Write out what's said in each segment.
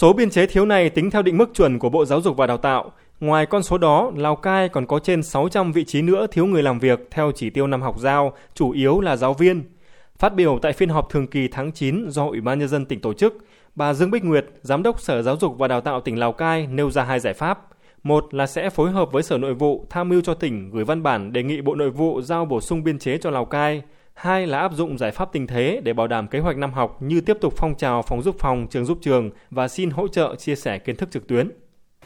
Số biên chế thiếu này tính theo định mức chuẩn của Bộ Giáo dục và Đào tạo. Ngoài con số đó, Lào Cai còn có trên 600 vị trí nữa thiếu người làm việc theo chỉ tiêu năm học giao, chủ yếu là giáo viên. Phát biểu tại phiên họp thường kỳ tháng 9 do Ủy ban Nhân dân tỉnh tổ chức, bà Dương Bích Nguyệt, Giám đốc Sở Giáo dục và Đào tạo tỉnh Lào Cai nêu ra hai giải pháp. Một là sẽ phối hợp với Sở Nội vụ tham mưu cho tỉnh gửi văn bản đề nghị Bộ Nội vụ giao bổ sung biên chế cho Lào Cai. Hai là áp dụng giải pháp tình thế để bảo đảm kế hoạch năm học như tiếp tục phong trào phòng giúp phòng, trường giúp trường và xin hỗ trợ chia sẻ kiến thức trực tuyến.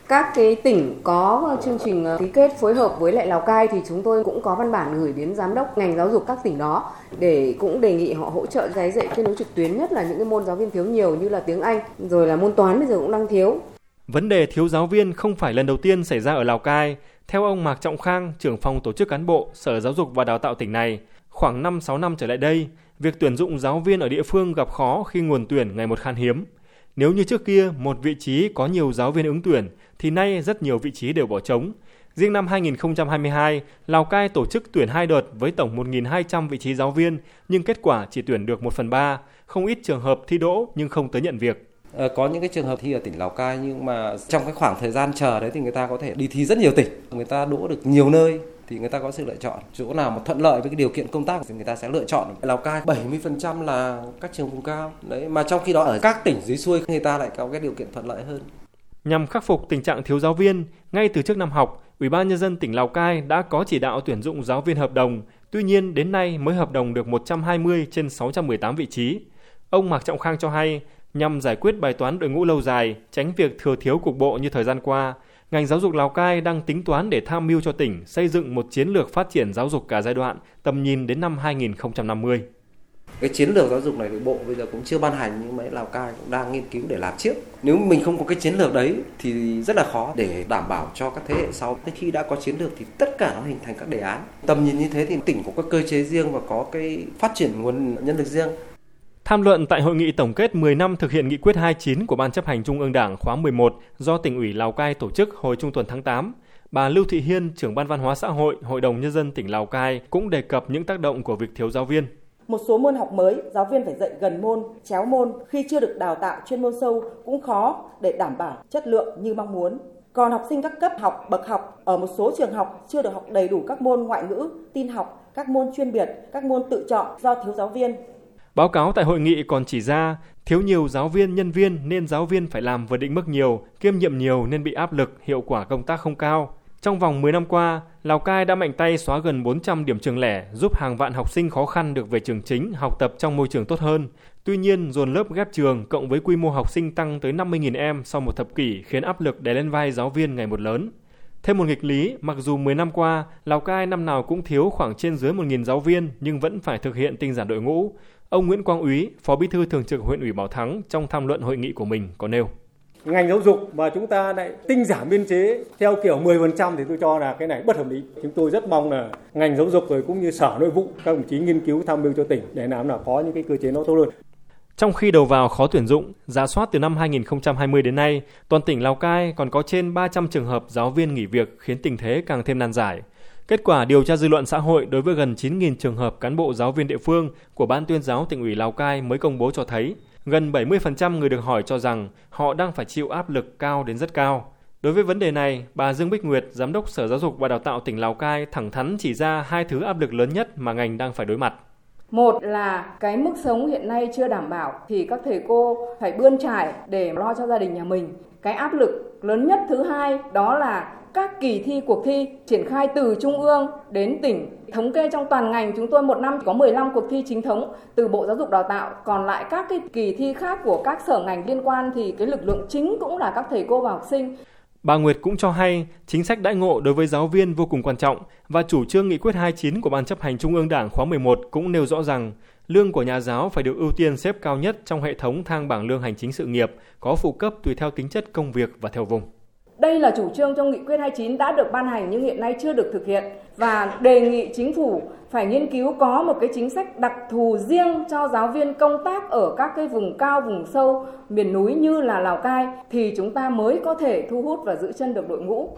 Các cái tỉnh có chương trình ký kết phối hợp với lại Lào Cai thì chúng tôi cũng có văn bản gửi đến giám đốc ngành giáo dục các tỉnh đó để cũng đề nghị họ hỗ trợ giấy dạy kết nối trực tuyến nhất là những cái môn giáo viên thiếu nhiều như là tiếng Anh rồi là môn toán bây giờ cũng đang thiếu. Vấn đề thiếu giáo viên không phải lần đầu tiên xảy ra ở Lào Cai. Theo ông Mạc Trọng Khang, trưởng phòng tổ chức cán bộ Sở Giáo dục và Đào tạo tỉnh này, khoảng 5-6 năm trở lại đây, việc tuyển dụng giáo viên ở địa phương gặp khó khi nguồn tuyển ngày một khan hiếm. Nếu như trước kia một vị trí có nhiều giáo viên ứng tuyển, thì nay rất nhiều vị trí đều bỏ trống. Riêng năm 2022, Lào Cai tổ chức tuyển hai đợt với tổng 1.200 vị trí giáo viên, nhưng kết quả chỉ tuyển được 1 phần 3. Không ít trường hợp thi đỗ nhưng không tới nhận việc. Ờ, có những cái trường hợp thi ở tỉnh Lào Cai nhưng mà trong cái khoảng thời gian chờ đấy thì người ta có thể đi thi rất nhiều tỉnh, người ta đỗ được nhiều nơi thì người ta có sự lựa chọn chỗ nào mà thuận lợi với cái điều kiện công tác thì người ta sẽ lựa chọn Lào Cai 70% là các trường vùng cao đấy mà trong khi đó ở các tỉnh dưới xuôi người ta lại có cái điều kiện thuận lợi hơn Nhằm khắc phục tình trạng thiếu giáo viên, ngay từ trước năm học, Ủy ban nhân dân tỉnh Lào Cai đã có chỉ đạo tuyển dụng giáo viên hợp đồng. Tuy nhiên, đến nay mới hợp đồng được 120 trên 618 vị trí. Ông Mạc Trọng Khang cho hay, nhằm giải quyết bài toán đội ngũ lâu dài, tránh việc thừa thiếu cục bộ như thời gian qua, ngành giáo dục Lào Cai đang tính toán để tham mưu cho tỉnh xây dựng một chiến lược phát triển giáo dục cả giai đoạn, tầm nhìn đến năm 2050 cái chiến lược giáo dục này thì bộ bây giờ cũng chưa ban hành nhưng mà Lào Cai cũng đang nghiên cứu để làm trước. Nếu mình không có cái chiến lược đấy thì rất là khó để đảm bảo cho các thế hệ sau. Thế khi đã có chiến lược thì tất cả nó hình thành các đề án. Tầm nhìn như thế thì tỉnh có các cơ chế riêng và có cái phát triển nguồn nhân lực riêng. Tham luận tại hội nghị tổng kết 10 năm thực hiện nghị quyết 29 của Ban chấp hành Trung ương Đảng khóa 11 do tỉnh ủy Lào Cai tổ chức hồi trung tuần tháng 8, bà Lưu Thị Hiên, trưởng ban văn hóa xã hội, Hội đồng Nhân dân tỉnh Lào Cai cũng đề cập những tác động của việc thiếu giáo viên. Một số môn học mới, giáo viên phải dạy gần môn, chéo môn khi chưa được đào tạo chuyên môn sâu cũng khó để đảm bảo chất lượng như mong muốn. Còn học sinh các cấp học, bậc học ở một số trường học chưa được học đầy đủ các môn ngoại ngữ, tin học, các môn chuyên biệt, các môn tự chọn do thiếu giáo viên. Báo cáo tại hội nghị còn chỉ ra, thiếu nhiều giáo viên, nhân viên nên giáo viên phải làm vượt định mức nhiều, kiêm nhiệm nhiều nên bị áp lực, hiệu quả công tác không cao. Trong vòng 10 năm qua, Lào Cai đã mạnh tay xóa gần 400 điểm trường lẻ, giúp hàng vạn học sinh khó khăn được về trường chính, học tập trong môi trường tốt hơn. Tuy nhiên, dồn lớp ghép trường cộng với quy mô học sinh tăng tới 50.000 em sau một thập kỷ khiến áp lực đè lên vai giáo viên ngày một lớn. Thêm một nghịch lý, mặc dù 10 năm qua, Lào Cai năm nào cũng thiếu khoảng trên dưới 1.000 giáo viên nhưng vẫn phải thực hiện tinh giản đội ngũ. Ông Nguyễn Quang Úy, Phó Bí thư Thường trực huyện ủy Bảo Thắng trong tham luận hội nghị của mình có nêu ngành giáo dục mà chúng ta lại tinh giảm biên chế theo kiểu 10% thì tôi cho là cái này bất hợp lý. Chúng tôi rất mong là ngành giáo dục rồi cũng như sở nội vụ các đồng chí nghiên cứu tham mưu cho tỉnh để làm nào có những cái cơ chế nó tốt hơn. Trong khi đầu vào khó tuyển dụng, giả soát từ năm 2020 đến nay, toàn tỉnh Lào Cai còn có trên 300 trường hợp giáo viên nghỉ việc khiến tình thế càng thêm nan giải. Kết quả điều tra dư luận xã hội đối với gần 9.000 trường hợp cán bộ giáo viên địa phương của Ban tuyên giáo tỉnh ủy Lào Cai mới công bố cho thấy, gần 70% người được hỏi cho rằng họ đang phải chịu áp lực cao đến rất cao. Đối với vấn đề này, bà Dương Bích Nguyệt, Giám đốc Sở Giáo dục và Đào tạo tỉnh Lào Cai thẳng thắn chỉ ra hai thứ áp lực lớn nhất mà ngành đang phải đối mặt. Một là cái mức sống hiện nay chưa đảm bảo thì các thầy cô phải bươn trải để lo cho gia đình nhà mình. Cái áp lực lớn nhất thứ hai đó là các kỳ thi cuộc thi triển khai từ trung ương đến tỉnh. Thống kê trong toàn ngành chúng tôi một năm có 15 cuộc thi chính thống từ Bộ Giáo dục Đào tạo, còn lại các cái kỳ thi khác của các sở ngành liên quan thì cái lực lượng chính cũng là các thầy cô và học sinh. Bà Nguyệt cũng cho hay, chính sách đãi ngộ đối với giáo viên vô cùng quan trọng và chủ trương nghị quyết 29 của Ban chấp hành Trung ương Đảng khóa 11 cũng nêu rõ rằng lương của nhà giáo phải được ưu tiên xếp cao nhất trong hệ thống thang bảng lương hành chính sự nghiệp, có phụ cấp tùy theo tính chất công việc và theo vùng. Đây là chủ trương trong nghị quyết 29 đã được ban hành nhưng hiện nay chưa được thực hiện và đề nghị chính phủ phải nghiên cứu có một cái chính sách đặc thù riêng cho giáo viên công tác ở các cái vùng cao, vùng sâu, miền núi như là Lào Cai thì chúng ta mới có thể thu hút và giữ chân được đội ngũ.